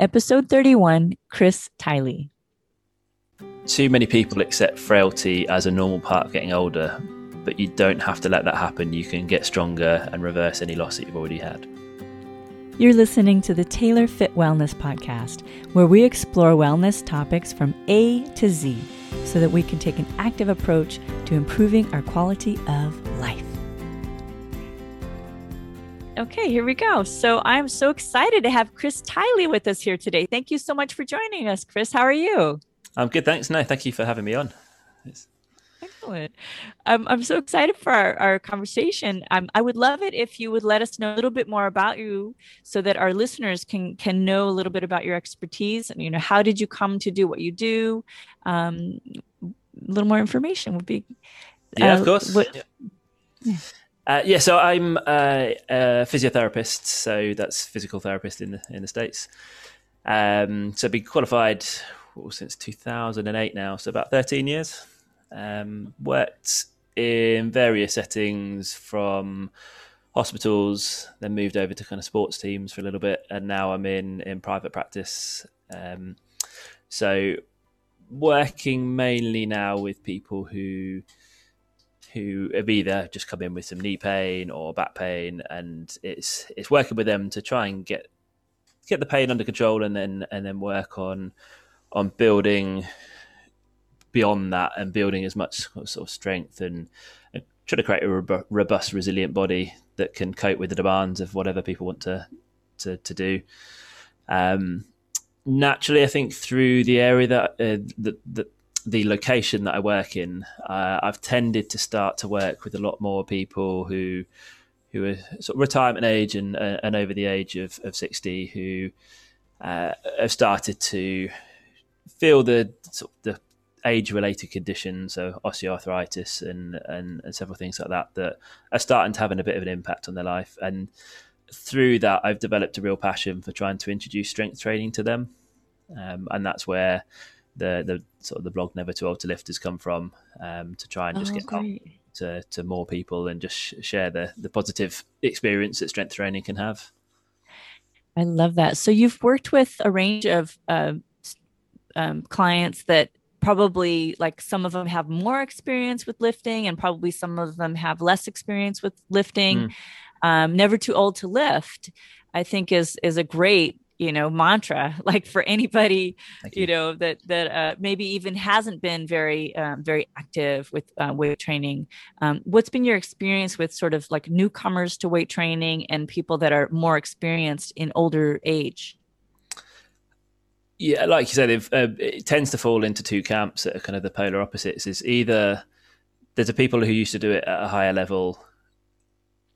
Episode 31 Chris Tiley. Too many people accept frailty as a normal part of getting older, but you don't have to let that happen. You can get stronger and reverse any loss that you've already had. You're listening to the Taylor Fit Wellness Podcast, where we explore wellness topics from A to Z so that we can take an active approach to improving our quality of life. Okay, here we go. So I'm so excited to have Chris Tiley with us here today. Thank you so much for joining us, Chris. How are you? I'm good, thanks. No, thank you for having me on. It's- Excellent. Um, I'm so excited for our, our conversation. Um, I would love it if you would let us know a little bit more about you so that our listeners can can know a little bit about your expertise and you know how did you come to do what you do um, a little more information would be Yeah, uh, of course. what- yeah. Uh, yeah, so I'm uh, a physiotherapist, so that's physical therapist in the in the states. Um, so I've been qualified since 2008 now, so about 13 years. Um, worked in various settings from hospitals, then moved over to kind of sports teams for a little bit, and now I'm in in private practice. Um, so working mainly now with people who who have either just come in with some knee pain or back pain, and it's it's working with them to try and get get the pain under control, and then and then work on on building beyond that and building as much sort of strength and, and to create a robust, resilient body that can cope with the demands of whatever people want to to, to do. Um, naturally, I think through the area that uh, the, the the location that I work in, uh, I've tended to start to work with a lot more people who who are sort of retirement age and uh, and over the age of, of sixty who uh, have started to feel the sort of the age related conditions, so osteoarthritis and, and and several things like that that are starting to have a bit of an impact on their life. And through that, I've developed a real passion for trying to introduce strength training to them, um, and that's where the the sort of the blog Never Too Old to Lift has come from um, to try and just Oh, get out to, to more people and just sh- share the the positive experience that strength training can have. I love that. So you've worked with a range of um, s- um, clients that probably like some of them have more experience with lifting and probably some of them have less experience with lifting. Mm. Um, never too old to lift, I think is is a great you know mantra like for anybody Thank you know that that uh, maybe even hasn't been very um, very active with uh, weight training. Um, what's been your experience with sort of like newcomers to weight training and people that are more experienced in older age? Yeah, like you said, uh, it tends to fall into two camps that are kind of the polar opposites. Is either there's the people who used to do it at a higher level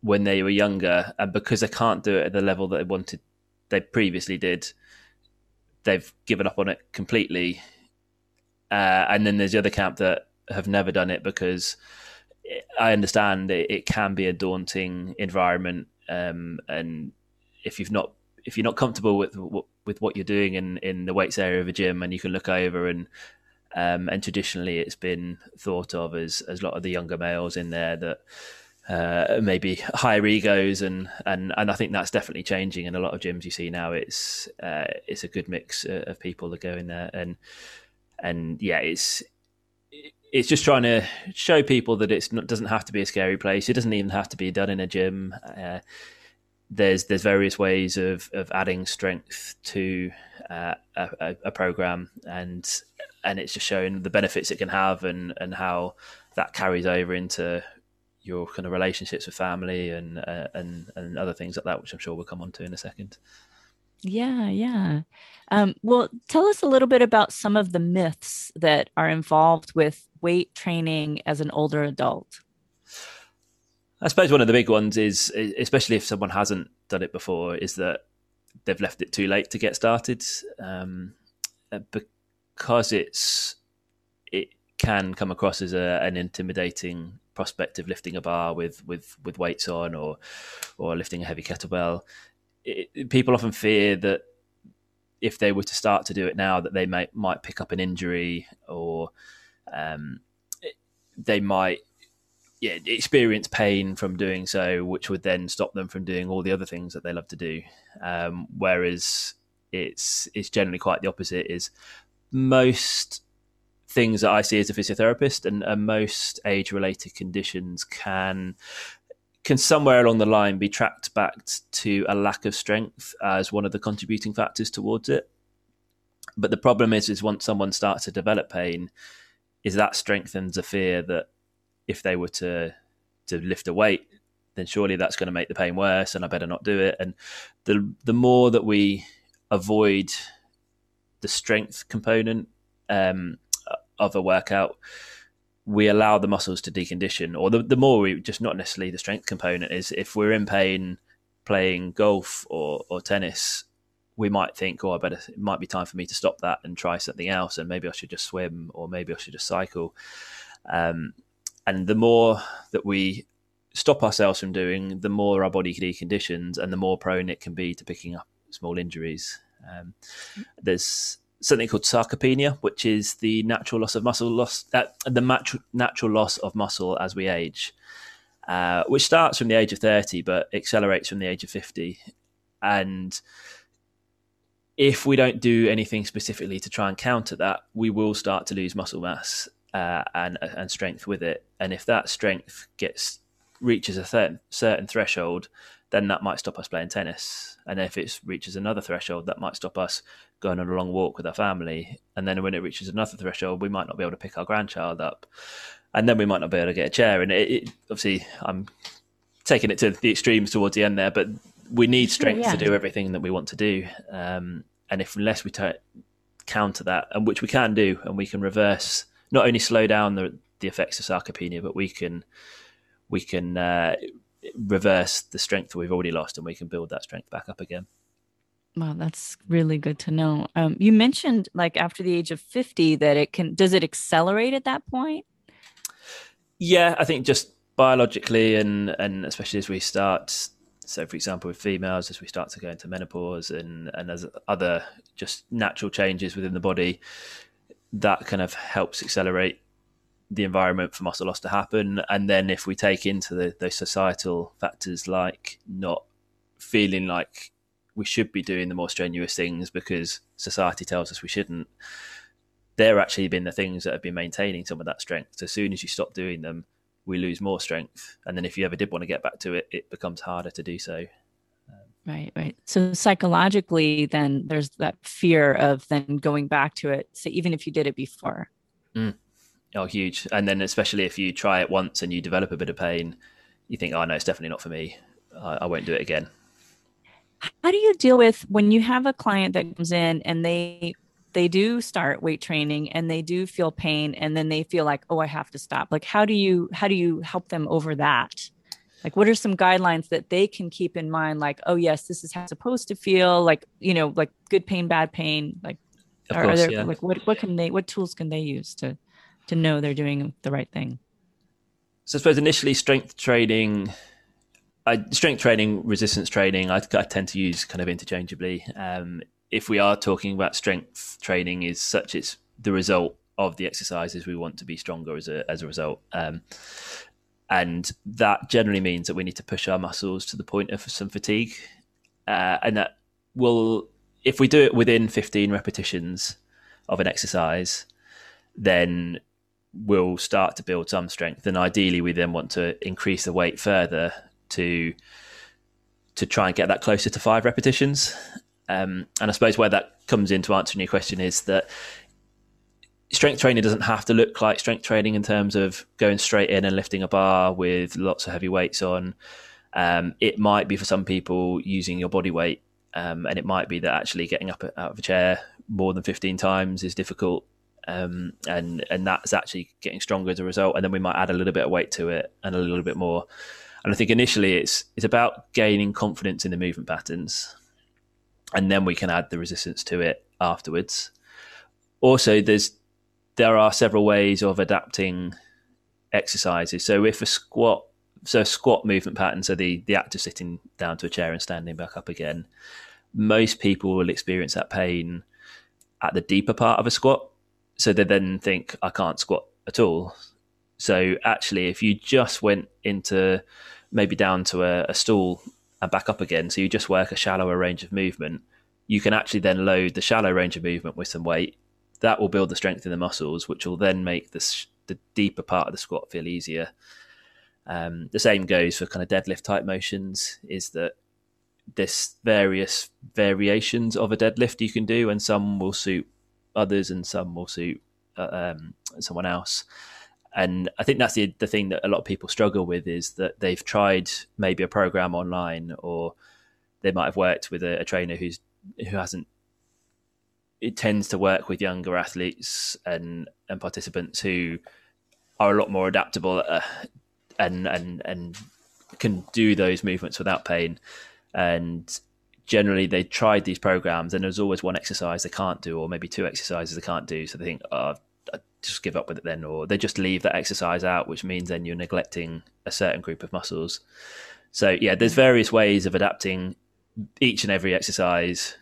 when they were younger, and because they can't do it at the level that they wanted, they previously did, they've given up on it completely. Uh, and then there's the other camp that have never done it because I understand it, it can be a daunting environment, um, and if you've not if you're not comfortable with with what you're doing in in the weights area of a gym, and you can look over and um, and traditionally it's been thought of as as a lot of the younger males in there that uh, maybe higher egos and and and I think that's definitely changing in a lot of gyms you see now. It's uh, it's a good mix uh, of people that go in there and and yeah, it's it's just trying to show people that not doesn't have to be a scary place. It doesn't even have to be done in a gym. Uh, there's there's various ways of of adding strength to uh, a, a program, and and it's just showing the benefits it can have, and and how that carries over into your kind of relationships with family and uh, and and other things like that, which I'm sure we'll come on to in a second. Yeah, yeah. Um, well, tell us a little bit about some of the myths that are involved with weight training as an older adult. I suppose one of the big ones is, especially if someone hasn't done it before, is that they've left it too late to get started, um, because it's it can come across as a, an intimidating prospect of lifting a bar with with with weights on or or lifting a heavy kettlebell. It, people often fear that if they were to start to do it now, that they might might pick up an injury or um, they might yeah, experience pain from doing so, which would then stop them from doing all the other things that they love to do. Um, whereas it's it's generally quite the opposite. Is most things that I see as a physiotherapist and, and most age related conditions can can somewhere along the line be tracked back to a lack of strength as one of the contributing factors towards it. But the problem is, is once someone starts to develop pain, is that strengthens a fear that if they were to to lift a weight, then surely that's going to make the pain worse, and I better not do it. And the the more that we avoid the strength component um, of a workout, we allow the muscles to decondition. Or the the more we just not necessarily the strength component is if we're in pain playing golf or or tennis, we might think, oh, I better, it might be time for me to stop that and try something else. And maybe I should just swim or maybe I should just cycle. Um, and the more that we stop ourselves from doing, the more our body deconditions and the more prone it can be to picking up small injuries. Um, there's something called sarcopenia, which is the natural loss of muscle loss, uh, the natural natural loss of muscle as we age, uh, which starts from the age of 30 but accelerates from the age of 50. And if we don't do anything specifically to try and counter that, we will start to lose muscle mass uh, and and strength with it. And if that strength gets reaches a certain certain threshold, then that might stop us playing tennis. And if it reaches another threshold, that might stop us going on a long walk with our family. And then when it reaches another threshold, we might not be able to pick our grandchild up, and then we might not be able to get a chair. And it, it, obviously, I'm taking it to the extremes towards the end there, but we need strength yeah. to do everything that we want to do. Um, and if unless we t- counter that, and which we can do, and we can reverse, not only slow down the the effects of sarcopenia, but we can we can uh, reverse the strength that we've already lost, and we can build that strength back up again. Wow, that's really good to know. Um, you mentioned like after the age of fifty that it can. Does it accelerate at that point? Yeah, I think just biologically, and and especially as we start so, for example, with females, as we start to go into menopause and and as other just natural changes within the body, that kind of helps accelerate the environment for muscle loss to happen. And then if we take into the, those societal factors like not feeling like we should be doing the more strenuous things because society tells us we shouldn't, they're actually been the things that have been maintaining some of that strength. So as soon as you stop doing them, we lose more strength. And then if you ever did want to get back to it, it becomes harder to do so. Right, right. So psychologically, then there's that fear of then going back to it. So even if you did it before. Mm. Oh, huge. And then especially if you try it once and you develop a bit of pain, you think, oh no, it's definitely not for me. I, I won't do it again. How do you deal with when you have a client that comes in and they they do start weight training and they do feel pain and then they feel like oh i have to stop like how do you how do you help them over that like what are some guidelines that they can keep in mind like oh yes this is how it's supposed to feel like you know like good pain bad pain like of are, course, are there yeah. like what, what can they what tools can they use to to know they're doing the right thing. So i suppose initially strength training I, strength training resistance training I, I tend to use kind of interchangeably. Um, if we are talking about strength training, is such it's the result of the exercises we want to be stronger as a as a result. Um, and that generally means that we need to push our muscles to the point of some fatigue, uh, and that will, if we do it within 15 repetitions of an exercise, then we'll start to build some strength. And ideally, we then want to increase the weight further to to try and get that closer to five repetitions. Um, and I suppose where that comes into answering your question is that strength training doesn't have to look like strength training in terms of going straight in and lifting a bar with lots of heavy weights on. Um, it might be for some people using your body weight, um, and it might be that actually getting up out of a chair more than 15 times is difficult. Um, and and that's actually getting stronger as a result. And then we might add a little bit of weight to it and a little bit more. And I think initially it's it's about gaining confidence in the movement patterns and then we can add the resistance to it afterwards. Also, there's there are several ways of adapting exercises. So if a squat, so squat movement pattern, so the the act of sitting down to a chair and standing back up again, most people will experience that pain at the deeper part of a squat. So they then think, I can't squat at all. So actually, if you just went into maybe down to a, a stool and back up again. So you just work a shallower range of movement. you can actually then load the shallow range of movement with some weight. That will build the strength in the muscles, which will then make the, the deeper part of the squat feel easier. Um, the same goes for kind of deadlift type motions. Is that there's various variations of a deadlift you can do, and some will suit others, and some will suit uh, um, someone else. And I think that's the the thing that a lot of people struggle with is that they've tried maybe a program online, or they might have worked with a, a trainer who's who hasn't it tends to work with younger athletes and and participants who are a lot more adaptable uh, and and and can do those movements without pain and generally they tried these programs and there's always one exercise they can't do or maybe two exercises they can't do so they think oh I just give up with it then or they just leave that exercise out which means then you're neglecting a certain group of muscles so yeah there's various ways of adapting each and every exercise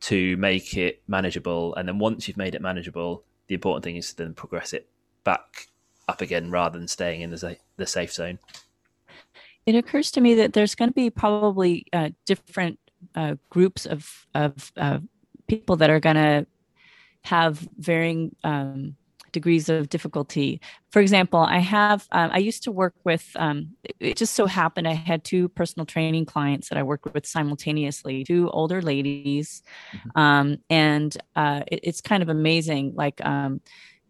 to make it manageable. And then once you've made it manageable, the important thing is to then progress it back up again rather than staying in the, the safe zone. It occurs to me that there's going to be probably uh, different uh, groups of, of uh, people that are going to have varying um, degrees of difficulty. For example, I have, um, I used to work with, um, it just so happened I had two personal training clients that I worked with simultaneously, two older ladies. Mm-hmm. Um, and uh, it, it's kind of amazing, like um,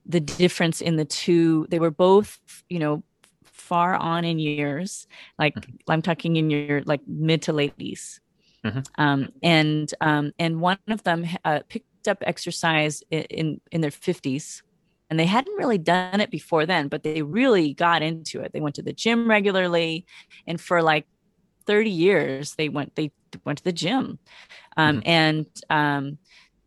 the difference in the two, they were both, you know, far on in years, like mm-hmm. I'm talking in your like mid to late 80s. Mm-hmm. Um, and um, and one of them uh, picked up exercise in, in, in their 50s and they hadn't really done it before then but they really got into it they went to the gym regularly and for like 30 years they went they went to the gym um, mm-hmm. and um,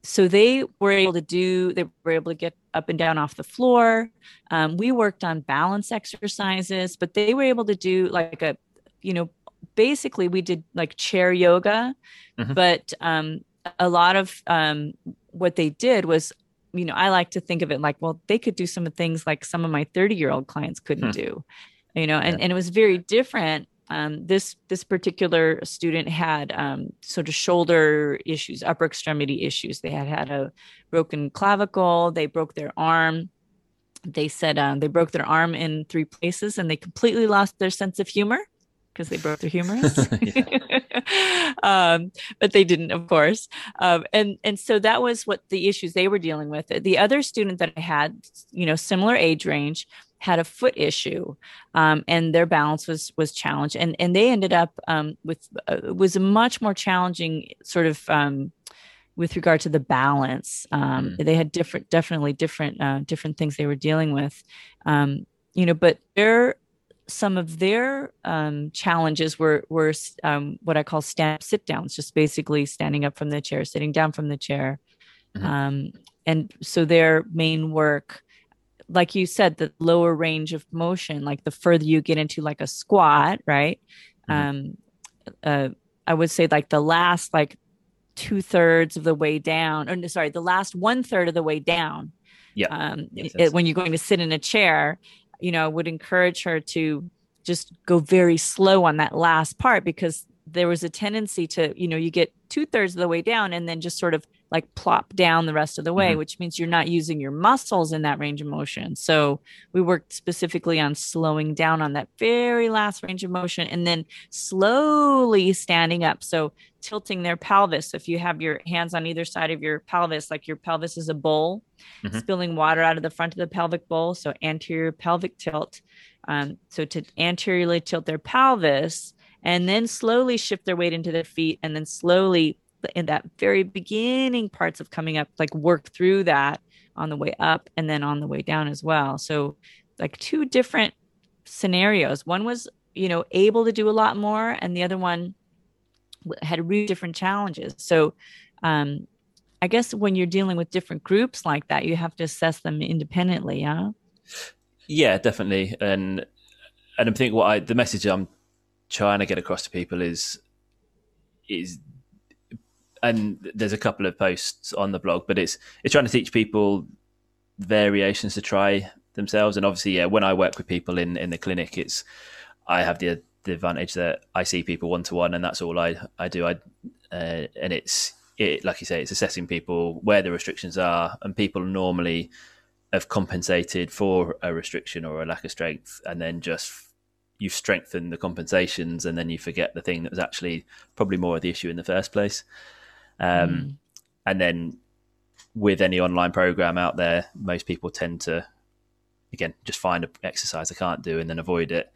so they were able to do they were able to get up and down off the floor um, we worked on balance exercises but they were able to do like a you know basically we did like chair yoga mm-hmm. but um, a lot of um, what they did was you know, I like to think of it like, well, they could do some of things like some of my 30 year old clients couldn't hmm. do, you know, and, yeah. and it was very different. Um, this this particular student had um, sort of shoulder issues, upper extremity issues. They had had a broken clavicle. They broke their arm. They said um, they broke their arm in three places, and they completely lost their sense of humor because they both are humorous. um, but they didn't, of course. Um, and and so that was what the issues they were dealing with. The other student that I had, you know, similar age range, had a foot issue, um, and their balance was was challenged, and and they ended up um, with uh, was a much more challenging sort of. Um, with regard to the balance, um, mm. they had different, definitely different, uh, different things they were dealing with, you know. But their some of their um, challenges were were um, what I call stand sit downs, just basically standing up from the chair, sitting down from the chair, mm-hmm. um, and so their main work, like you said, the lower range of motion, like the further you get into like a squat, right? Mm-hmm. Um, uh, I would say like the last like two thirds of the way down, or sorry, the last one third of the way down. Yeah. Um, yes, it, when you're going to sit in a chair, you know, would encourage her to just go very slow on that last part because there was a tendency to, you know, you get two thirds of the way down and then just sort of like plop down the rest of the way, mm-hmm. which means you're not using your muscles in that range of motion. So we worked specifically on slowing down on that very last range of motion and then slowly standing up. So tilting their pelvis. If you have your hands on either side of your pelvis, like your pelvis is a bowl, mm-hmm. spilling water out of the front of the pelvic bowl. So anterior pelvic tilt. Um, so to anteriorly tilt their pelvis and then slowly shift their weight into their feet and then slowly in that very beginning parts of coming up like work through that on the way up and then on the way down as well. So like two different scenarios. One was you know able to do a lot more and the other one had really different challenges. So um i guess when you're dealing with different groups like that you have to assess them independently yeah yeah definitely. And and i'm thinking what i the message i'm trying to get across to people is is and there's a couple of posts on the blog, but it's it's trying to teach people variations to try themselves. And obviously, yeah, when I work with people in in the clinic, it's I have the the advantage that I see people one to one, and that's all I I do. I uh, and it's it, like you say, it's assessing people where the restrictions are, and people normally have compensated for a restriction or a lack of strength, and then just you strengthen the compensations, and then you forget the thing that was actually probably more of the issue in the first place. Um, mm. And then with any online program out there, most people tend to, again, just find an exercise they can't do and then avoid it.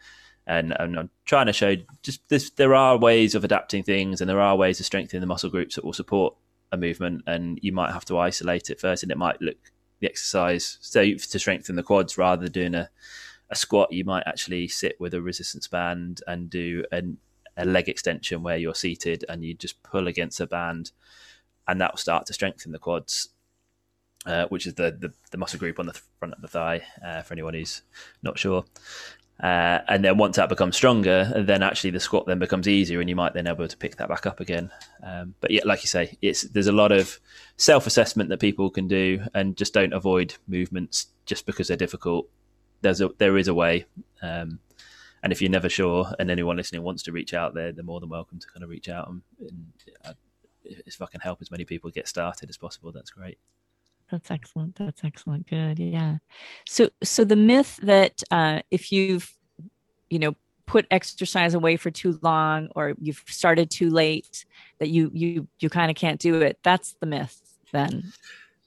And, and I'm trying to show just this, there are ways of adapting things and there are ways of strengthening the muscle groups that will support a movement. And you might have to isolate it first, and it might look the exercise. So to strengthen the quads, rather than doing a, a squat, you might actually sit with a resistance band and do an, a leg extension where you're seated and you just pull against a band, and that will start to strengthen the quads uh, which is the, the, the muscle group on the front of the thigh uh, for anyone who's not sure. Uh, and then once that becomes stronger, then actually the squat then becomes easier, and you might then be able to pick that back up again. Um, but yeah, like you say, it's there's a lot of self assessment that people can do, and just don't avoid movements just because they're difficult. There's a there is a way, um, and if you're never sure, and anyone listening wants to reach out, there, they're more than welcome to kind of reach out and, and uh, if I can help as many people get started as possible, that's great. That's excellent. That's excellent. Good. Yeah. So, so the myth that uh, if you've, you know, put exercise away for too long or you've started too late, that you you you kind of can't do it. That's the myth. Then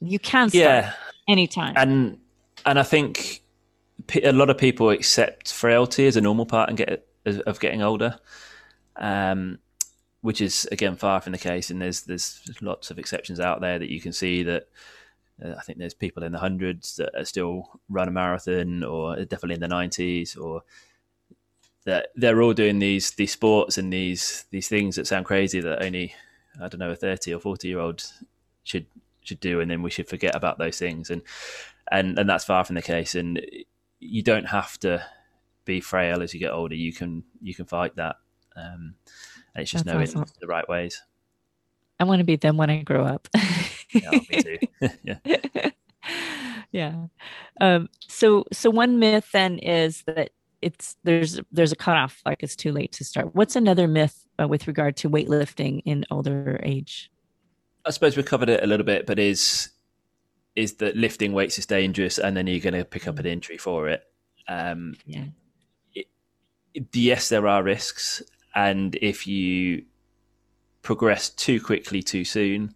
you can start yeah. anytime. And and I think a lot of people accept frailty as a normal part and get of getting older. Um, which is again far from the case, and there's there's lots of exceptions out there that you can see that uh, I think there's people in the hundreds that are still run a marathon, or definitely in the nineties, or that they're all doing these these sports and these these things that sound crazy that only I don't know a thirty or forty year old should should do, and then we should forget about those things, and and and that's far from the case. And you don't have to be frail as you get older. You can you can fight that, um, and it's just that's knowing awesome. the right ways. I want to be them when I grow up. yeah, me too. yeah. yeah. Um, so so one myth then is that it's there's there's a cutoff, like it's too late to start. What's another myth uh, with regard to weightlifting in older age? I suppose we covered it a little bit, but is is that lifting weights is dangerous, and then you're going to pick up an injury for it. Um, yeah. It, yes, there are risks, and if you progress too quickly too soon,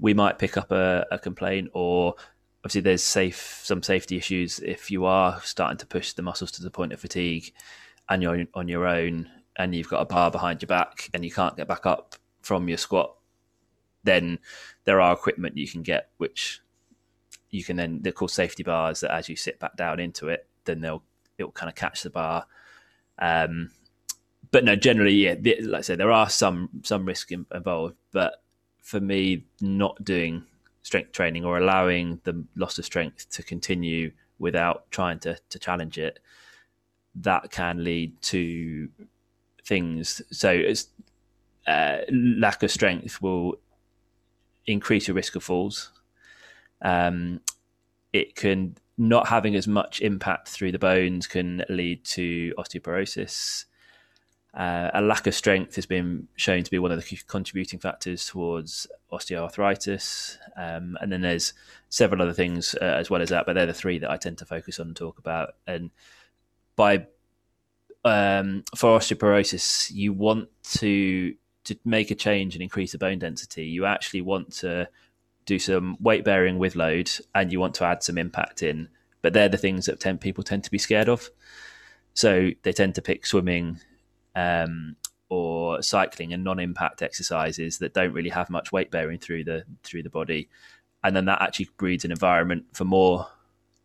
we might pick up a, a complaint or obviously there's safe some safety issues if you are starting to push the muscles to the point of fatigue and you're on your own and you've got a bar behind your back and you can't get back up from your squat then there are equipment you can get which you can then they're called safety bars that as you sit back down into it then they'll it'll kind of catch the bar um, but no generally yeah like i said there are some some risk involved but for me not doing strength training or allowing the loss of strength to continue without trying to, to challenge it, that can lead to things. So it's, uh, lack of strength will increase your risk of falls. Um, it can not having as much impact through the bones can lead to osteoporosis. Uh, a lack of strength has been shown to be one of the contributing factors towards osteoarthritis. Um, and then there's several other things uh, as well as that, but they're the three that I tend to focus on and talk about. And by um, for osteoporosis, you want to to make a change and increase the bone density. You actually want to do some weight bearing with load, and you want to add some impact in. But they're the things that tend, people tend to be scared of. So they tend to pick swimming, um, or cycling and non-impact exercises that don't really have much weight bearing through the through the body, and then that actually breeds an environment for more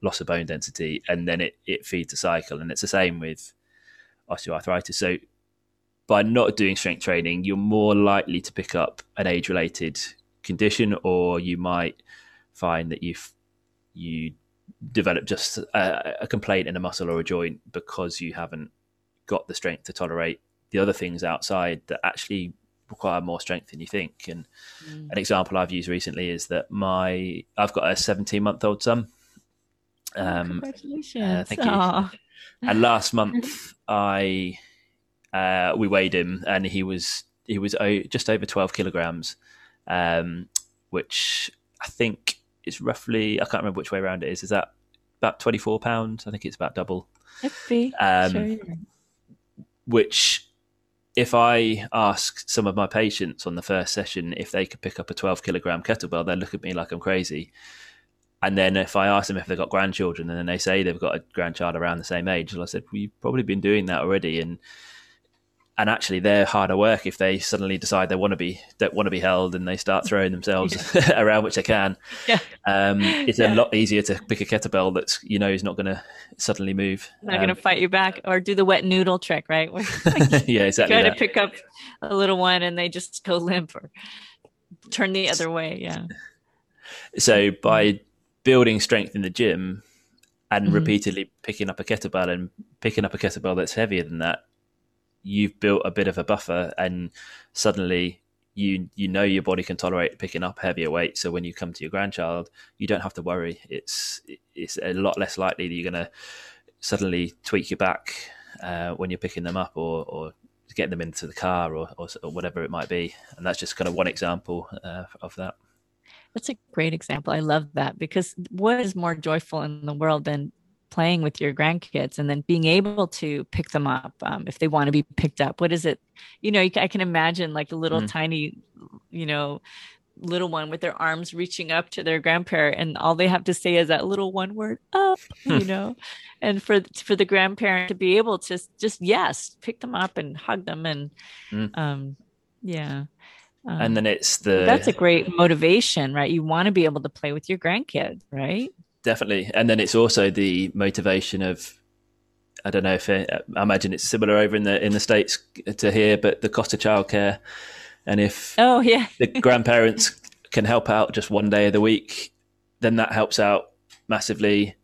loss of bone density, and then it it feeds the cycle, and it's the same with osteoarthritis. So by not doing strength training, you're more likely to pick up an age-related condition, or you might find that you've you develop just a, a complaint in a muscle or a joint because you haven't got the strength to tolerate the other things outside that actually require more strength than you think. And mm. an example I've used recently is that my I've got a 17 month old son. Um, Congratulations! Uh, thank you. and last month I uh, we weighed him and he was he was just over 12 kilograms. Um, which I think is roughly I can't remember which way around it is. Is that about twenty four pounds? I think it's about double. Um, sure. Which, if I ask some of my patients on the first session if they could pick up a twelve kilogram kettlebell, they look at me like I'm crazy. And then if I ask them if they've got grandchildren, and then they say they've got a grandchild around the same age, well, I said, well, you've probably been doing that already, and and actually they're harder work if they suddenly decide they want to be don't want to be held and they start throwing themselves yeah. around which they can yeah. Um, it's yeah. a lot easier to pick a kettlebell that's you know is not going to suddenly move not um, going to fight you back or do the wet noodle trick right yeah exactly try to pick up a little one and they just go limp or turn the other way yeah so by building strength in the gym and mm-hmm. repeatedly picking up a kettlebell and picking up a kettlebell that's heavier than that you've built a bit of a buffer and suddenly you you know your body can tolerate picking up heavier weight so when you come to your grandchild you don't have to worry. It's it's a lot less likely that you're going to suddenly tweak your back uh, when you're picking them up or or getting them into the car or, or, or whatever it might be. And that's just kind of one example uh, of that. That's a great example. I love that because what is more joyful in the world than playing with your grandkids and then being able to pick them up um, if they want to be picked up what is it you know i can imagine like a little mm. tiny you know little one with their arms reaching up to their grandparent and all they have to say is that little one word up you know and for for the grandparent to be able to just yes pick them up and hug them and mm. um yeah um, and then it's the that's a great motivation right you want to be able to play with your grandkids right definitely. And then it's also the motivation of I don't know if it, I imagine it's similar over in the in the states to here, but the cost of childcare, and if oh yeah, the grandparents can help out just one day of the week, then that helps out massively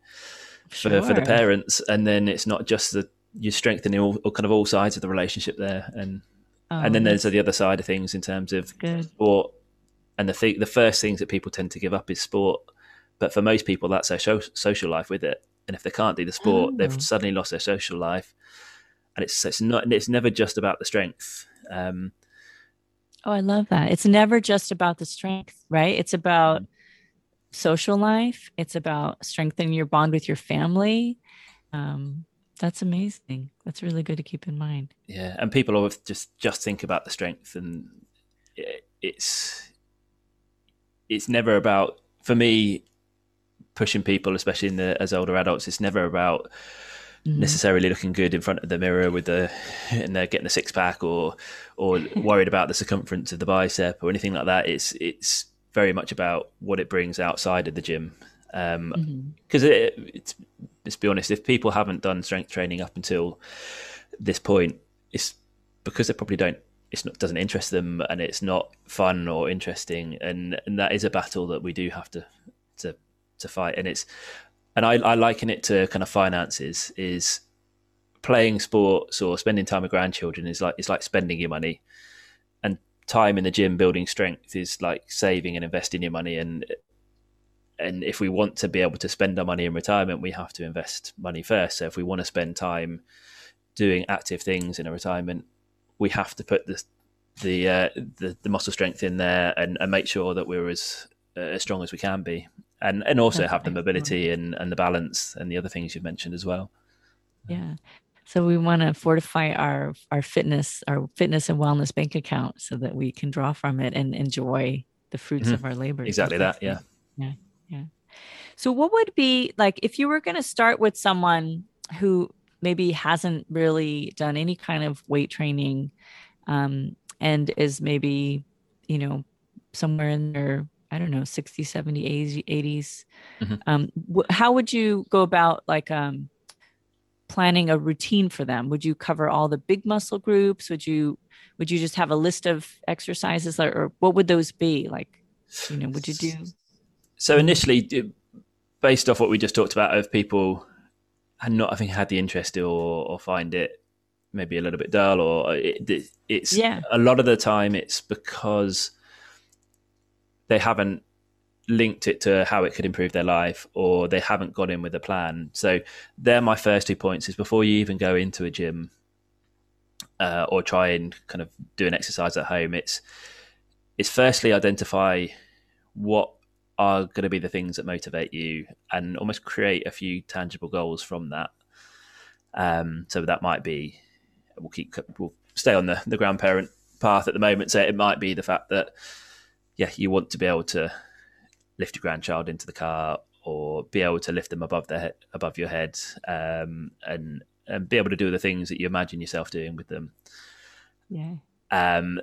for sure. for the parents, and then it's not just that you're strengthening all, all, kind of all sides of the relationship there, and oh, and then there's the other side of things in terms of good. sport, and the th- the first things that people tend to give up is sport but for most people, that's their social life with it. And if they can't do the sport, oh. they've suddenly lost their social life. And it's it's not it's never just about the strength. Um, oh, I love that. It's never just about the strength, right? It's about mm. social life. It's about strengthening your bond with your family. Um, that's amazing. That's really good to keep in mind. Yeah, and people always just just think about the strength, and it's it's never about for me pushing people, especially in the as older adults. It's never about mm. necessarily looking good in front of the mirror with the and they're getting a six pack or or worried about the circumference of the bicep or anything like that. It's it's very much about what it brings outside of the gym. Because um, mm-hmm. it, it's let's be honest, if people haven't done strength training up until this point, it's because they probably don't it's not doesn't interest them and it's not fun or interesting and and that is a battle that we do have to to to fight, and it's and I, I liken it to kind of finances is playing sports or spending time with grandchildren is like it's like spending your money. And time in the gym building strength is like saving and investing your money. And and if we want to be able to spend our money in retirement we have to invest money first. So if we want to spend time doing active things in a retirement we have to put the the uh, the, the muscle strength in there and, and make sure that we're as uh, as strong as we can be and and also That's have the mobility and and the balance and the other things you've mentioned as well. Yeah. So we want to fortify our our fitness, our fitness and wellness bank account, so that we can draw from it and enjoy the fruits mm-hmm. of our labor. Exactly that. Yeah. Yeah. Yeah. So what would be like if you were going to start with someone who maybe hasn't really done any kind of weight training, um, and is maybe you know somewhere in their I don't know, 60, 70, 80s. Mm-hmm. Um, wh- how would you go about like um, planning a routine for them? Would you cover all the big muscle groups? Would you would you just have a list of exercises or, or what would those be? Like, you know, would you do? So initially, based off what we just talked about, of people had not, I think, had the interest or, or find it maybe a little bit dull, or it, it's yeah. a lot of the time it's because they haven't linked it to how it could improve their life or they haven't got in with a plan. So they're my first two points is before you even go into a gym uh, or try and kind of do an exercise at home, it's is firstly identify what are going to be the things that motivate you and almost create a few tangible goals from that. Um, so that might be we'll keep we'll stay on the, the grandparent path at the moment. So it might be the fact that yeah, you want to be able to lift your grandchild into the car or be able to lift them above their head, above your head um, and and be able to do the things that you imagine yourself doing with them. Yeah. Um,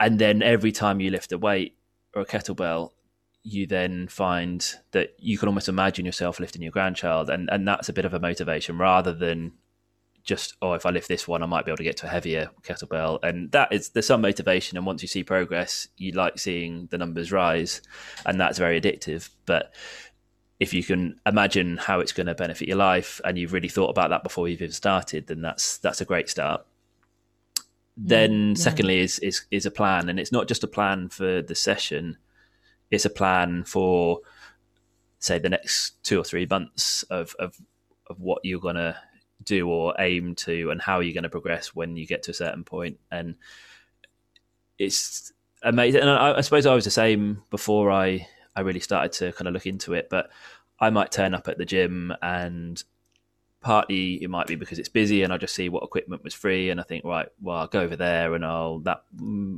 and then every time you lift a weight or a kettlebell, you then find that you can almost imagine yourself lifting your grandchild, and and that's a bit of a motivation rather than just oh if I lift this one I might be able to get to a heavier kettlebell. And that is there's some motivation. And once you see progress you like seeing the numbers rise. And that's very addictive. But if you can imagine how it's going to benefit your life and you've really thought about that before you've even started then that's that's a great start. Mm, then yeah. secondly is, is is a plan. And it's not just a plan for the session. It's a plan for say the next two or three months of of, of what you're going to do or aim to and how are you're going to progress when you get to a certain point. And it's amazing. And I, I, suppose i was the same before i i really started to kind of look into it but i might turn up at the gym and partly it might be because it's busy and i just see what equipment was free and i think right well i'll go over there and i'll that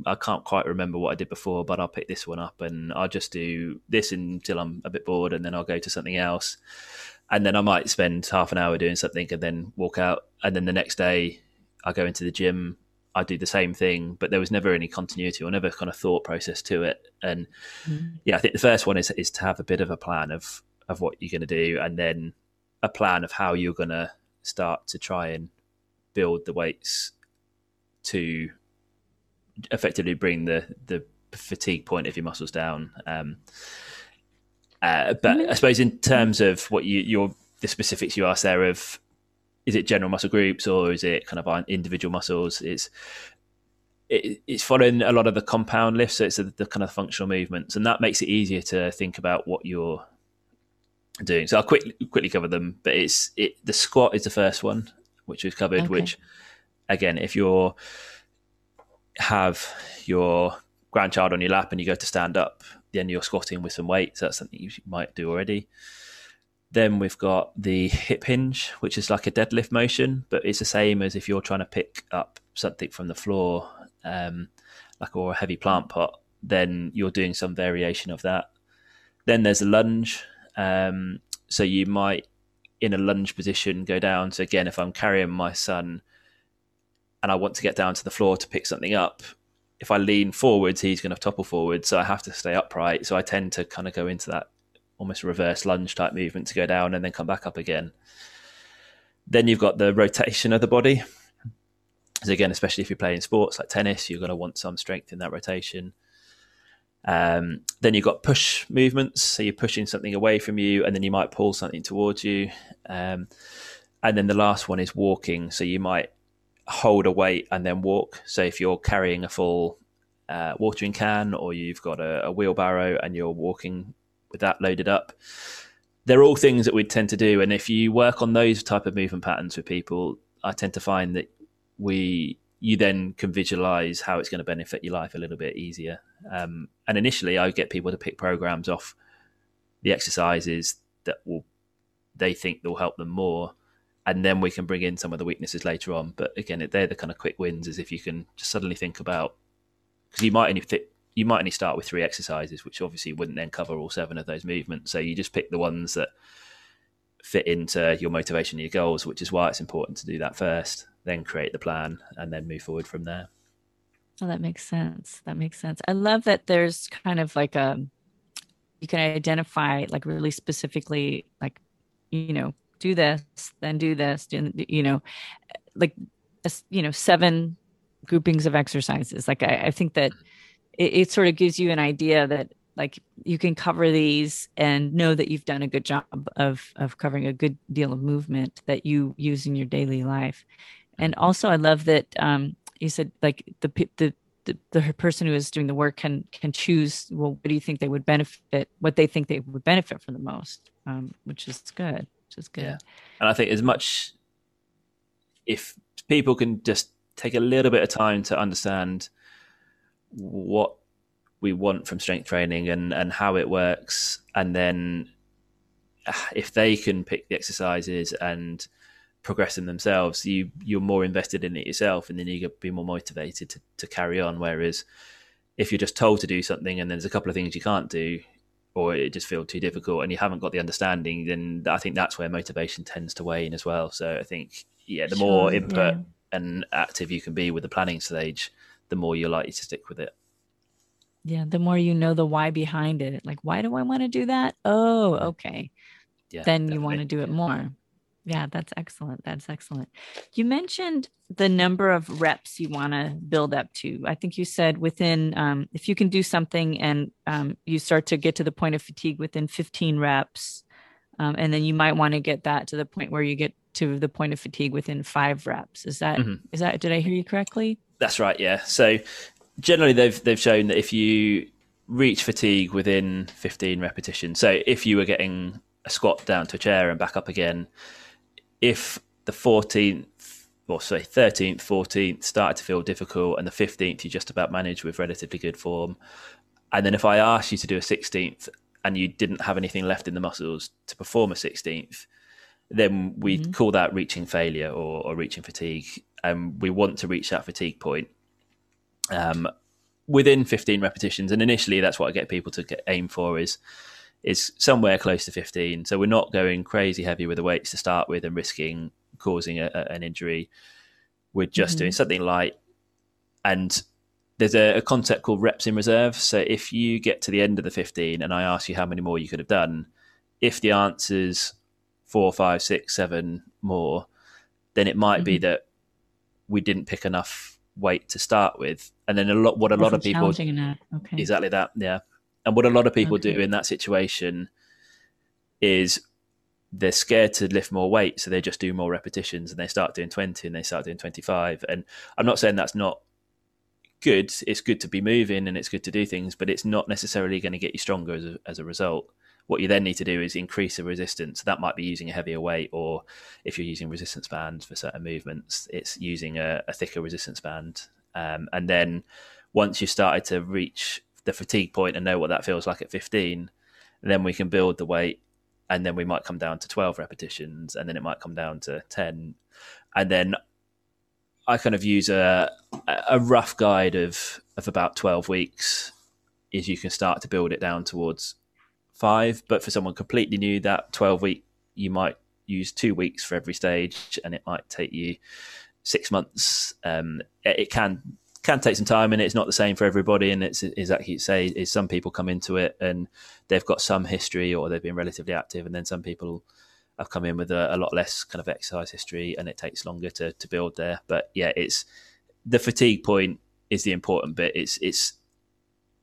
i can't quite remember what i did before but i'll pick this one up and i'll just do this until i'm a bit bored and then i'll go to something else and then I might spend half an hour doing something and then walk out, and then the next day I go into the gym. I do the same thing, but there was never any continuity or never kind of thought process to it. And mm. yeah, I think the first one is is to have a bit of a plan of of what you're going to do, and then a plan of how you're going to start to try and build the weights to effectively bring the the fatigue point of your muscles down. Um, uh, but mm-hmm. I suppose in terms of what you your the specifics you asked there of is it general muscle groups or is it kind of individual muscles? It's it, it's following a lot of the compound lifts, so it's the kind of functional movements, and that makes it easier to think about what you're doing. So I'll quickly quickly cover them, but it's it the squat is the first one, which we've covered. Okay. Which again, if you're have your grandchild on your lap and you go to stand up, then you're squatting with some weights. That's something you might do already. Then we've got the hip hinge, which is like a deadlift motion, but it's the same as if you're trying to pick up something from the floor, um, like or a heavy plant pot. Then you're doing some variation of that. Then there's a lunge. Um, so you might, in a lunge position, go down. So again, if I'm carrying my son and I want to get down to the floor to pick something up, if I lean forwards, he's going to topple forward. So I have to stay upright. So I tend to kind of go into that almost reverse lunge type movement to go down and then come back up again. Then you've got the rotation of the body. So again, especially if you're playing sports like tennis, you're going to want some strength in that rotation. Um, then you've got push movements. So you're pushing something away from you, and then you might pull something towards you. Um, and then the last one is walking. So you might hold a weight and then walk. So if you're carrying a full uh, watering can or you've got a, a, wheelbarrow and you're walking with that loaded up, they're all things that we tend to do. And if you work on those type of movement patterns with people, I tend to find that we you then can visualize how it's going to benefit your life a little bit easier. Um, and initially, I get people to pick programs off the exercises that will they think will help them more and then we can bring in some of the weaknesses later on. But again, they're the kind of quick wins, as if you can just suddenly think about because you might only fit, you might only start with three exercises, which obviously wouldn't then cover all seven of those movements. So you just pick the ones that fit into your motivation, your goals, which is why it's important to do that first, then create the plan, and then move forward from there. Oh, that makes sense. That makes sense. I love that there's kind of like a you can identify like really specifically like you know do this, then do this, you know, like, you know, seven groupings of exercises. Like, I, I think that it, it sort of gives you an idea that like you can cover these and know that you've done a good job of of covering a good deal of movement that you use in your daily life and also i love that um, you said like the the the, the person who is doing the work can can choose well what do you think they would benefit what they think they would benefit from the most um, which is good is good. Yeah. And I think as much if people can just take a little bit of time to understand what we want from strength training and and how it works and then ah, if they can pick the exercises and progress them themselves you you're more invested in it yourself and then you get be more motivated to, to carry on whereas if you're just told to do something and there's a couple of things you can't do or it just feels too difficult and you haven't got the understanding then i think that's where motivation tends to wane as well. So i think yeah the sure, more input yeah. and active you can be with the planning stage the more you're likely to stick with it. Yeah the more you know the why behind it like why do i want to do that? Oh okay. Yeah, then definitely. you want to do it more yeah that's excellent that's excellent. You mentioned the number of reps you want to build up to. I think you said within um, if you can do something and um, you start to get to the point of fatigue within 15 reps um, and then you might want to get that to the point where you get to the point of fatigue within five reps. Is that mm-hmm. is that did i hear you correctly? That's right yeah. So generally they've they've shown that if you reach fatigue within 15 repetitions so if you were getting a squat down to a chair and back up again if the 14th or say 13th 14th started to feel difficult and the 15th you just about managed with relatively good form and then if i asked you to do a 16th and you didn't have anything left in the muscles to perform a 16th then we'd mm-hmm. call that reaching failure or, or reaching fatigue and we want to reach that fatigue point um, within 15 repetitions. And initially, that's what I get people to get, aim for is is somewhere close to 15. So we're not going crazy heavy with the weights to start with and risking causing a, a, an injury. We're just mm-hmm. doing something light. And there's a, a, concept called reps in reserve. So if you get to the end of the 15 and I ask you how many more you could have done, if the answer's four, five, six, seven more, then it might mm-hmm. be that we didn't pick enough weight to start with, and then a lot what a lot of people okay. exactly that yeah, and what a lot of people okay. do in that situation is they're scared to lift more weight, so they just do more repetitions and they start doing twenty and they start doing twenty five. And I'm not saying that's not good. It's good to be moving and it's good to do things, but it's not necessarily going to get you stronger as a, as a result. What you then need to do is increase the resistance. That might be using a heavier weight, or if you're using resistance bands for certain movements, it's using a, a thicker resistance band. Um, and then once you started to reach the fatigue point and know what that feels like at 15, then we can build the weight and then we might come down to 12 repetitions and then it might come down to 10 and then i kind of use a a rough guide of of about 12 weeks is you can start to build it down towards five. But for someone completely new, that 12 week, you might use two weeks for every stage and it might take you six months. Um, it can can take some time and it's not the same for everybody. And it's exactly you say is some people come into it and they've got some history or they've been relatively active. And then some people have come in with a, a lot less kind of exercise history and it takes longer to, to build there. But yeah it's the fatigue point is the important bit. It's it's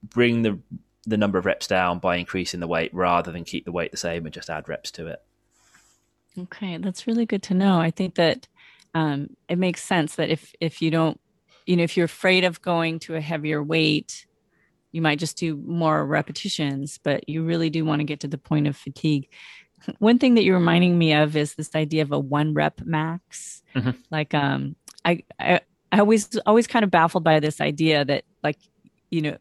bring the the number of reps down by increasing the weight rather than keep the weight the same and just add reps to it. Okay, that's really good to know. I think that um, it makes sense that if if you don't, you know, if you're afraid of going to a heavier weight, you might just do more repetitions, but you really do want to get to the point of fatigue. One thing that you're reminding me of is this idea of a one rep max. Mm-hmm. Like, um, I, I I always always kind of baffled by this idea that like you know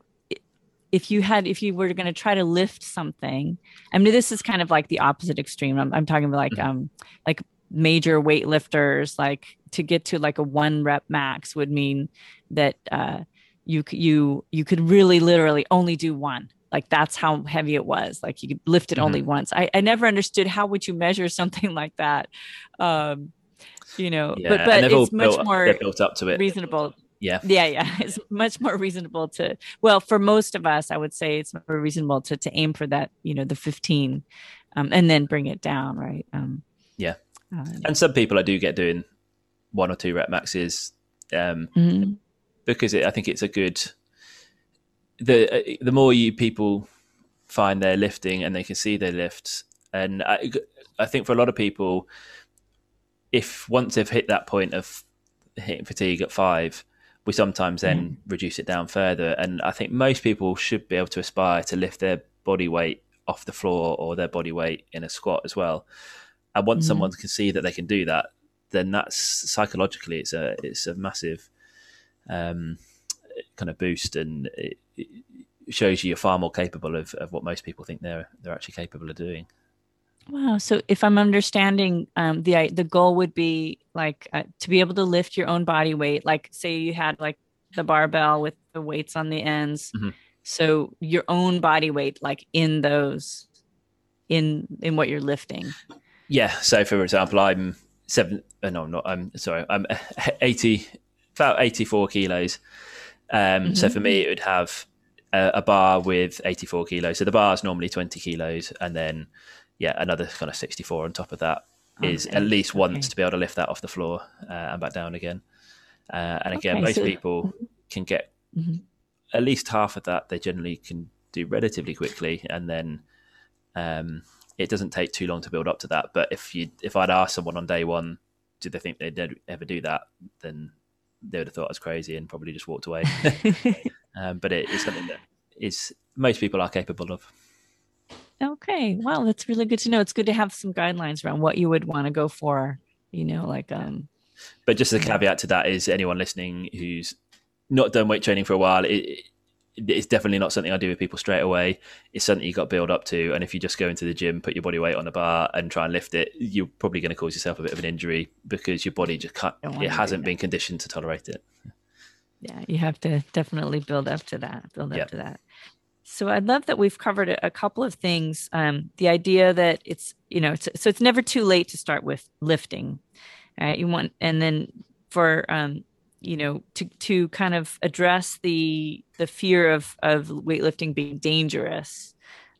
if you had if you were going to try to lift something i mean this is kind of like the opposite extreme i'm, I'm talking about like mm-hmm. um like major weightlifters like to get to like a one rep max would mean that uh you you you could really literally only do one. Like that's how heavy it was. Like you could lift it mm-hmm. only once. I, I never understood how would you measure something like that um you know yeah, but but it's much built, more built up to it. reasonable. Yeah. Yeah yeah. It's much more reasonable to well for most of us i would say it's more reasonable to to aim for that you know the 15 um, and then bring it down right? Um, uh, and some people i do get doing one or two rep maxes um, mm-hmm. because it, i think it's a good the uh, the more you people find their lifting and they can see their lifts and I, I think for a lot of people if once they've hit that point of hitting fatigue at five we sometimes then mm. reduce it down further. And I think most people should be able to aspire to lift their body weight off the floor or their body weight in a squat as well. And once mm. someone can see that they can do that, then that's psychologically it's a it's a massive um, kind of boost, and it, shows you you're far more capable of, of what most people think they're they're actually capable of doing. Wow. So if I'm understanding, um, the the goal would be like uh, to be able to lift your own body weight. Like say you had like the barbell with the weights on the ends. Mm-hmm. So your own body weight, like in those, in in what you're lifting. Yeah. So for example, I'm seven. Uh, no, not. I'm sorry. I'm eighty, about eighty-four kilos. Um, mm-hmm. So for me, it would have a, a bar with eighty-four kilos. So the bar is normally twenty kilos, and then yeah, another kind of 64 on top of that is okay. at least once okay. to be able to lift that off the floor uh, and back down again. Uh, and again, okay, most so... people mm-hmm. can get mm-hmm. at least half of that. They generally can do relatively quickly, and then um, it doesn't take too long to build up to that. But if you if I'd asked someone on day one, do they think they'd ever do that? Then they would have thought I was crazy and probably just walked away. um, but it is something that is most people are capable of. Okay. well, that's really good to know. It's good to have some guidelines around what you would want to go for, you know, like um but just a caveat to that is anyone listening who's not done weight training for a while, it, it's definitely not something I do with people straight away. It's something you got to build up to, and if you just go into the gym, put your body weight on the bar, and try and lift it, you're probably going to cause yourself a bit of an injury because your body just can't. It hasn't been conditioned to tolerate it. Yeah, you have to definitely build up to that. Build up to that. So I love that we've covered a, couple of things. Um, the idea that it's you know it's, so it's never too late to start with lifting. Right? You want and then for um, you know to to kind of address the the fear of of weightlifting being dangerous.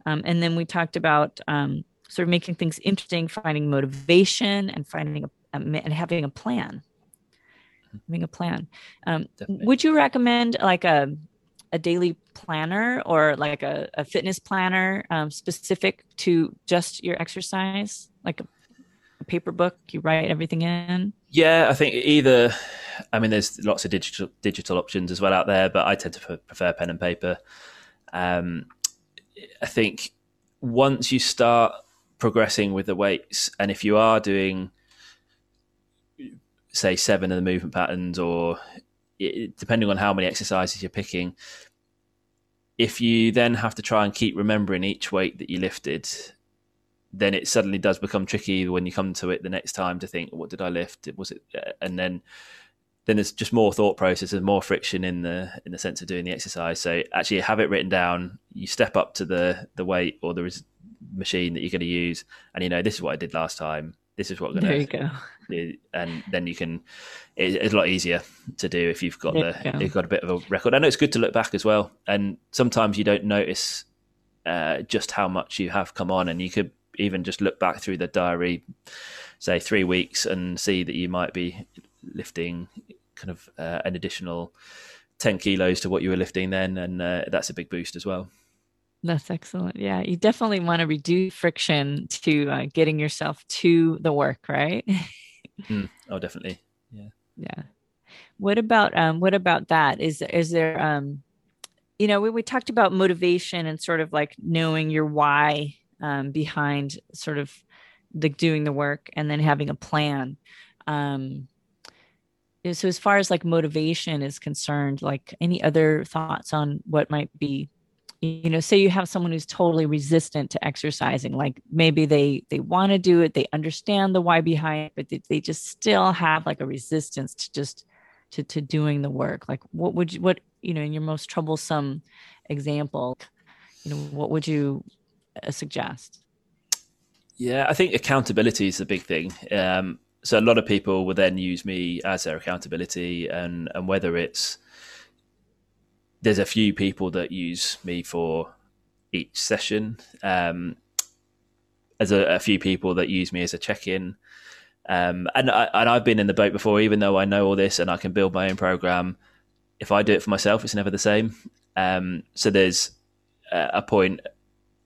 Um, and then we talked about um, sort of making things interesting, finding motivation, and finding a, a and having a plan. Having a plan. Um, would you recommend like a a daily planner or like a, a fitness planner um, specific to just your exercise, like a, a, paper book you write everything in? Yeah, I think either. I mean, there's lots of digital digital options as well out there, but I tend to prefer pen and paper. Um, I think once you start progressing with the weights, and if you are doing, say, seven of the movement patterns, or it, depending on how many exercises you're picking, if you then have to try and keep remembering each weight that you lifted, then it suddenly does become tricky when you come to it the next time to think, what did I lift? Was it? Uh, and then then there's just more thought process and more friction in the in the sense of doing the exercise. So actually have it written down. You step up to the the weight or the machine that you're going to use, and you know this is what I did last time this is what I'm going to do. And then you can, it's a lot easier to do if you've got there the, you have got a bit of a record. I know it's good to look back as well. And sometimes you don't notice uh, just how much you have come on. And you could even just look back through the diary, say three weeks, and see that you might be lifting kind of uh, an additional 10 kilos to what you were lifting then. And uh, that's a big boost as well. That's excellent. Yeah, you definitely want to reduce friction to uh, getting yourself to the work, right? mm. Oh, definitely. Yeah. Yeah. What about um? What about that? Is is there um? You know, we, we talked about motivation and sort of like knowing your why um, behind sort of the doing the work and then having a plan. Um, so as far as like motivation is concerned, like any other thoughts on what might be you know say you have someone who's totally resistant to exercising like maybe they they want to do it they understand the why behind it but they, they just still have like a resistance to just to to doing the work. Like what would you what you know in your most troublesome example you know what would you uh, suggest? Yeah i think accountability is the big thing. Um so a lot of people will then use me as their accountability and and whether it's there's a few people that use me for each session. Um, there's a, a, few people that use me as a check-in, um, and I, and I've been in the boat before. Even though I know all this and I can build my own program, if I do it for myself, it's never the same. Um, so there's a, a point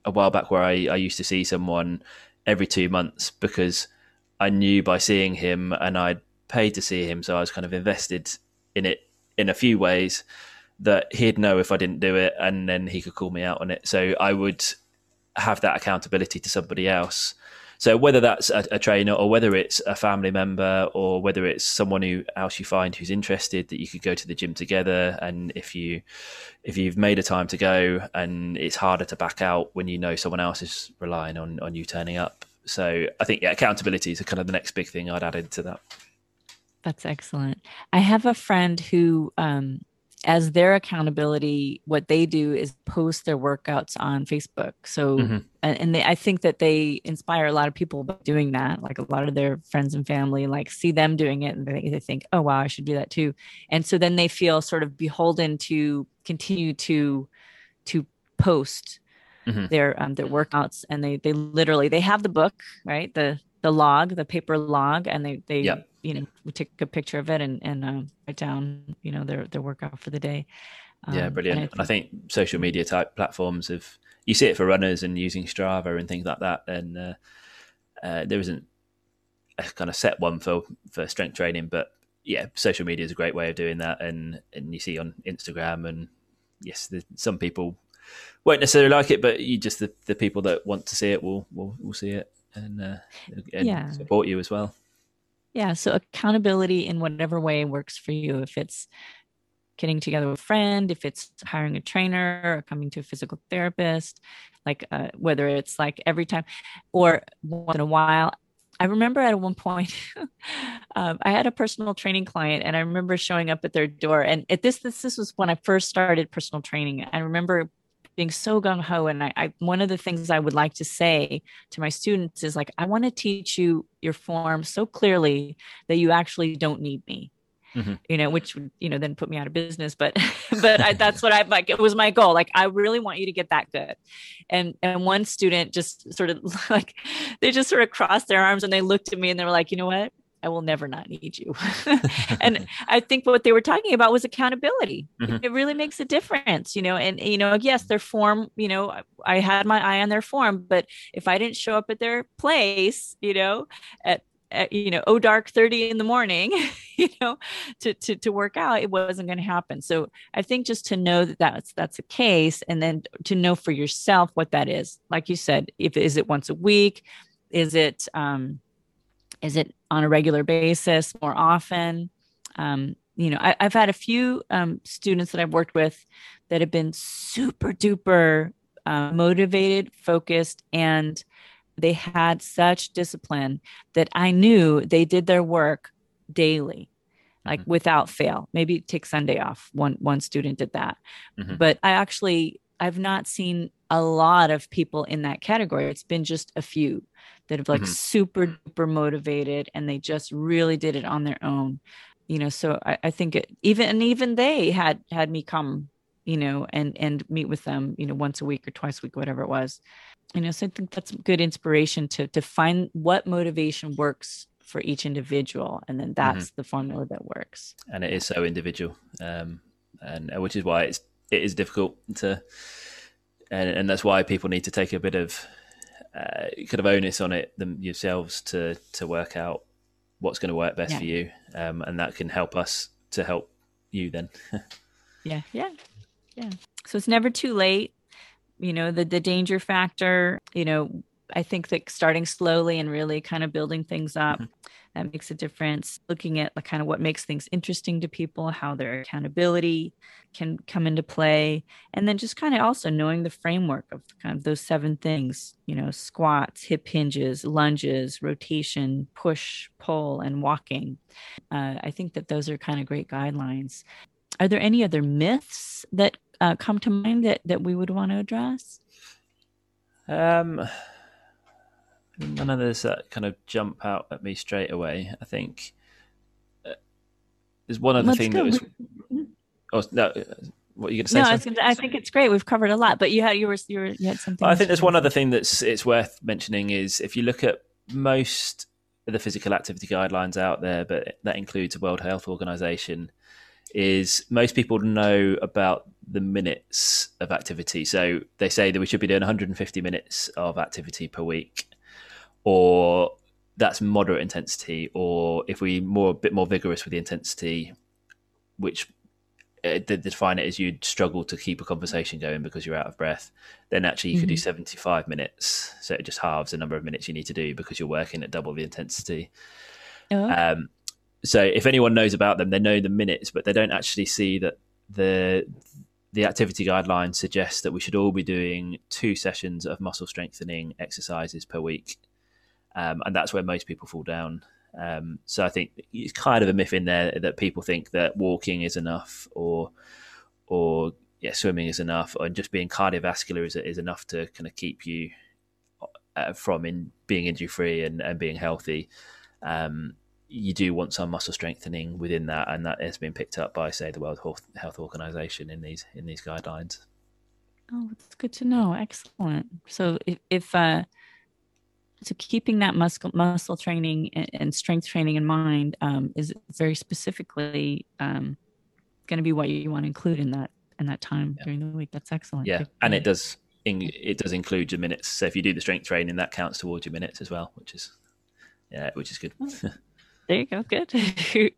a while back where I, I used to see someone every two months because I knew by seeing him and I'd paid to see him, so I was kind of invested in it in a few ways that he'd know if I didn't do it, and then he could call me out on it. So I would have that accountability to somebody else So whether that's a, a, trainer or whether it's a family member or whether it's someone who else you find who's interested that you could go to the gym together, and if you if you've made a time to go and it's harder to back out when you know someone else is relying on on you turning up. So I think yeah, accountability is kind of the next big thing I'd add into that. That's excellent. I have a friend who um, as their accountability, what they do is post their workouts on Facebook. So, mm-hmm. and they, I think that they inspire a lot of people by doing that. Like a lot of their friends and family, like see them doing it, and they, they think, "Oh, wow, I should do that too." And so then they feel sort of beholden to continue to to post mm-hmm. their um, their workouts, and they they literally they have the book, right? The the log, the paper log, and they they yep you know take a picture of it and and um, write down you know their their workout for the day. Um, yeah, brilliant. And I, think, and I think social media type platforms have you see it for runners and using Strava and things like that. And uh, uh, there isn't a kind of set one for for strength training, but yeah, social media is a great way of doing that. And and you see on Instagram and yes, some people won't necessarily like it, but you just the, the people that want to see it will will, will see it and, uh, and yeah. support you as well. Yeah. So accountability in whatever way works for you. If it's getting together with a friend, if it's hiring a trainer or coming to a physical therapist, like uh, whether it's like every time or once in a while. I remember at one point, um, I had a personal training client, and I remember showing up at their door. And at this, this, this was when I first started personal training. I remember being so gung ho. And I, I, one of the things I would like to say to my students is like, I want to teach you your form so clearly that you actually don't need me. Mm-hmm. you know, which would, you know, then put me out of business. But, but I, that's what I like. It was my goal. Like, I really want you to get that good. And, and one student just sort of like, they just sort of crossed their arms and they looked at me and they were like, you know what? I will never not need you. and I think what they were talking about was accountability. Mm-hmm. It really makes a difference, you know. And you know, yes, their form, you know, I had my eye on their form, but if I didn't show up at their place, you know, at, at you know, oh dark 30 in the morning, you know, to to to work out, it wasn't going to happen. So I think just to know that that's that's the case and then to know for yourself what that is. Like you said, if is it once a week? Is it um is it on a regular basis more often? Um, you know, I, have had a few um, students that I've worked with that have been super duper uh, motivated, focused, and they had such discipline that I knew they did their work daily, like mm-hmm. without fail. Maybe take Sunday off. One one student did that, mm-hmm. but I actually I've not seen a lot of people in that category. It's been just a few that have like mm-hmm. super duper motivated and they just really did it on their own. You know, so I, I think it, even and even they had had me come, you know, and and meet with them, you know, once a week or twice a week, whatever it was. You know, so I think that's good inspiration to to find what motivation works for each individual, and then mm-hmm. that's mm-hmm. the formula that works. And it is so individual, um, and which is why it's it is difficult to and, and that's why people need to take a bit of uh, kind of onus on it them yourselves to to work out what's going to work best yeah. for you, um, and that can help us to help you then. yeah, yeah, yeah. So it's never too late. You know the the danger factor. You know, I think that starting slowly and really kind of building things up. Mm-hmm that makes a difference. Looking at like kind of what makes things interesting to people, how their accountability can come into play, and then just kind of also knowing the framework of kind of those seven things, you know, squats, hip hinges, lunges, rotation, push, pull, and walking. Uh, I think that those are kind of great guidelines. Are there any other myths that uh, come to mind that that we would want to address? Um none of those that uh, kind of jump out at me straight away. I think uh, there's one other Let's thing go. that was. Mm-hmm. Oh no! Uh, what are you going to say? No, I, gonna, I, think it's great. We've covered a lot, but you had you were you, were, you had something. I think there's one other thing that's it's worth mentioning is if you look at most of the physical activity guidelines out there, but that includes the World Health Organization, is most people know about the minutes of activity. So they say that we should be doing 150 minutes of activity per week or that's moderate intensity, or if we more a bit more vigorous with the intensity, which uh, they define it as you'd struggle to keep a conversation going because you're out of breath, then actually you mm-hmm. could do mm-hmm. 75 minutes. So it just halves the number of minutes you need to do because you're working at double the intensity. Oh. Um, so if anyone knows about them, they know the minutes, but they don't actually see that the the activity guidelines suggest that we should all be doing two sessions of muscle strengthening exercises per week, um, and that's where most people fall down. Um, so I think it's kind of a myth in there that people think that walking is enough, or or yeah, swimming is enough, or just being cardiovascular is is enough to kind of keep you uh, from in being injury free and, and being healthy. Um, you do want some muscle strengthening within that, and that has been picked up by, say, the World Health Organization in these in these guidelines. Oh, that's good to know. Excellent. So if, if uh, so keeping that muscle muscle training and, and strength training in mind um, is very specifically um, going to be what you want to include in that in that time yeah. during the week. That's excellent. Yeah, and it does it does include your minutes. So if you do the strength training, that counts towards your minutes as well, which is yeah, which is good. There you go. Good.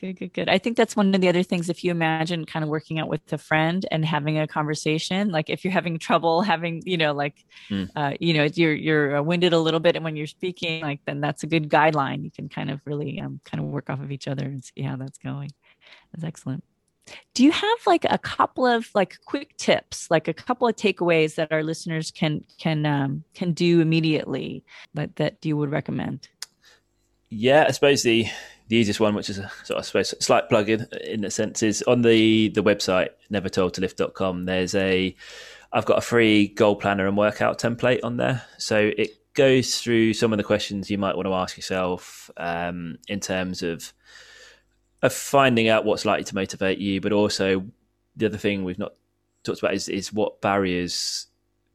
good, good, good. I think that's one of the other things. If you imagine kind of working out with a friend and having a conversation, like if you're having trouble having, you know, like, mm. uh, you know, you're, you're uh, winded a little bit and when you're speaking, like, then that's a good guideline. You can kind of really um, kind of work off of each other and see how that's going. That's excellent. Do you have like a couple of like quick tips, like a couple of takeaways that our listeners can can um, can do immediately that that you would recommend? Yeah, I suppose the the easiest one, which is a sort of I suppose slight plug-in in a sense, is on the the website nevertoooldtolift.com. There's a I've got a free goal planner and workout template on there, so it goes through some of the questions you might want to ask yourself um, in terms of of finding out what's likely to motivate you, but also the other thing we've not talked about is is what barriers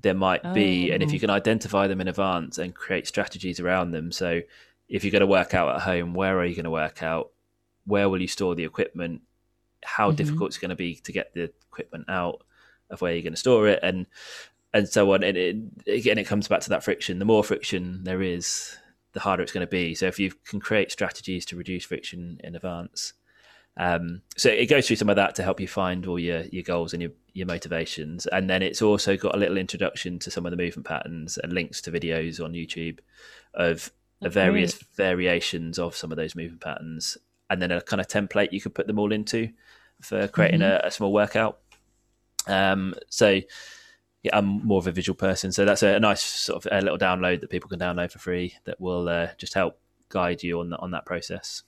there might oh. be, and if you oh. can identify them in advance and create strategies around them. So if you're going to work out at home, where are you going to work out? Where will you store the equipment? How mm-hmm. difficult it's going to be to get the equipment out of where you're going to store it, and and so on. And it, again, it comes back to that friction. The more friction there is, the harder it's going to be. So if you can create strategies to reduce friction in advance, um, so it goes through some of that to help you find all your your goals and your your motivations, and then it's also got a little introduction to some of the movement patterns and links to videos on YouTube of the various variations of some of those movement patterns, and then a kind of template you could put them all into for creating mm-hmm. a, a, small workout. Um, so yeah, I'm more of a visual person, so that's a, a, nice sort of a little download that people can download for free that will uh, just help guide you on the, on that process.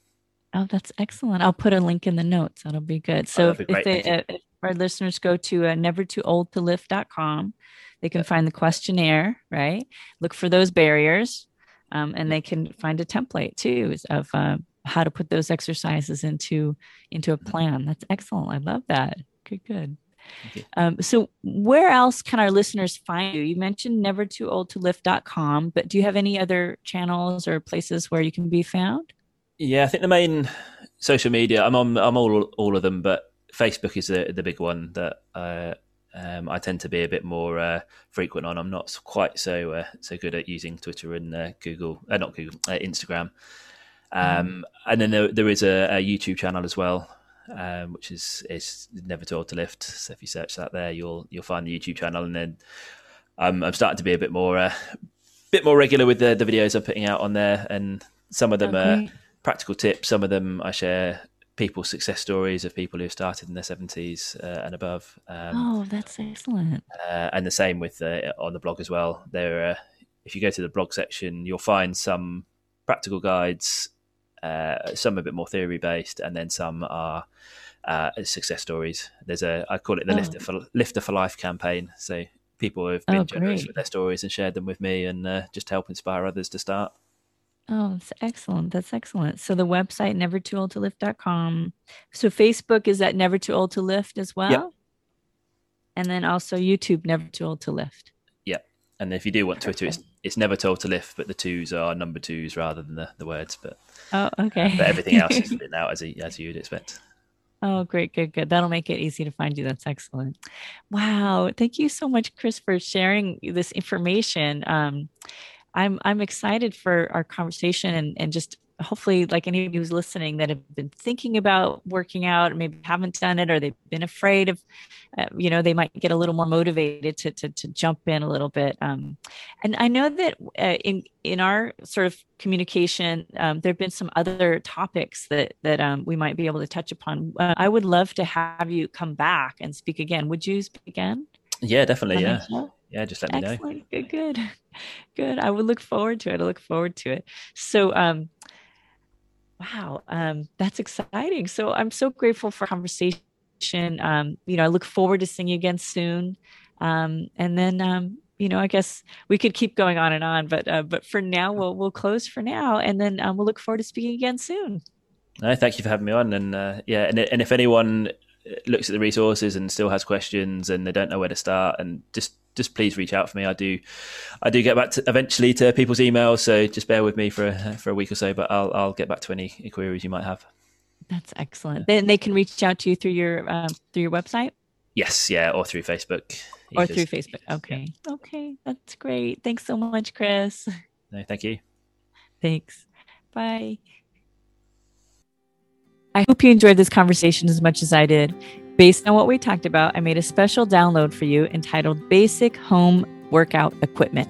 Oh, that's excellent. I'll put a link in the notes. That'll be good. So oh, be if, they, uh, if, our listeners go to uh, nevertoooldtolift.com, they can find the questionnaire, right? Look for those barriers, um, and they can find a template too of uh, how to put those exercises into into a mm-hmm. plan. That's excellent. I love that. Good, good. Um, so where else can our listeners find you? You mentioned never too old to lift.com, but do you have any other channels or places where you can be found? Yeah, I think the main social media, I'm on, I'm all, all of them, but Facebook is the, the big one that uh, um, I tend to be a bit more uh, frequent on. I'm not quite so uh, so good at using Twitter and uh, Google, uh, not Google, uh, Instagram. Um, mm. And then there, there is a, a, YouTube channel as well, um, which is is Never Too Old to Lift. So if you search that there, you'll you'll find the YouTube channel. And then I'm I'm starting to be a bit more uh, bit more regular with the, the videos I'm putting out on there, and some of them okay. are practical tips. Some of them I share people's success stories of people who started in their 70s uh, and above. Um, oh, that's excellent. Uh, and the same with uh, on the blog as well. There, uh, if you go to the blog section, you'll find some practical guides. Uh, some a bit more theory based, and then some are uh, success stories. There's a I call it the oh. Lifter for Lifter for Life campaign. So people have been oh, generous with their stories and shared them with me, and just help inspire others to start. Oh, that's excellent. That's excellent. So the website never too old to lift.com. So Facebook is at never too old to lift as well. Yep. And then also YouTube never too old to lift. Yeah. And if you do want Twitter, it's it's never too old to lift, but the twos are number twos rather than the, the words. But oh, okay. Uh, but everything else is written out as as you'd expect. Oh, great, good, good. That'll make it easy to find you. That's excellent. Wow. Thank you so much, Chris, for sharing this information. Um, I'm I'm excited for our conversation and and just hopefully, like anybody who's listening that have been thinking about working out, maybe haven't done it, or they've been afraid of, uh, you know, they might get a little more motivated to to, to jump in a little bit. Um, and I know that uh, in in our sort of communication, um, there have been some other topics that that um, we might be able to touch upon. Uh, I would love to have you come back and speak again. Would you speak again? Yeah, definitely. Yeah yeah, just let Excellent. me know. Good, good, good. I would look forward to it. I look forward to it. So, um, wow, um, that's exciting. So I'm so grateful for conversation. Um, you know, I look forward to seeing you again soon. Um, and then, um, you know, I guess we could keep going on and on, but uh, but for now, we'll we'll close for now, and then um, we'll look forward to speaking again soon. No, thank you for having me on, and uh, yeah, and and if anyone looks at the resources and still has questions and they don't know where to start, and just just please reach out for me. I do, I do get back to, eventually to people's emails, so just bear with me for for a week or so. But I'll I'll get back to any queries you might have. That's excellent. Then they can reach out to you through your um, through your website. Yes, yeah, or through Facebook. Or through Facebook. Okay, yeah. okay, that's great. Thanks so much, Chris. No, thank you. Thanks. Bye. I hope you enjoyed this conversation as much as I did. Based on what we talked about, I made a special download for you entitled Basic Home Workout Equipment.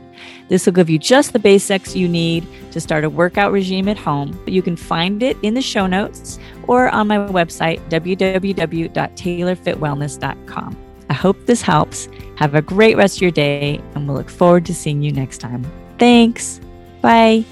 This will give you just the basics you need to start a workout regime at home. You can find it in the show notes or on my website, www.taylorfitwellness.com. I hope this helps. Have a great rest of your day, and we'll look forward to seeing you next time. Thanks. Bye.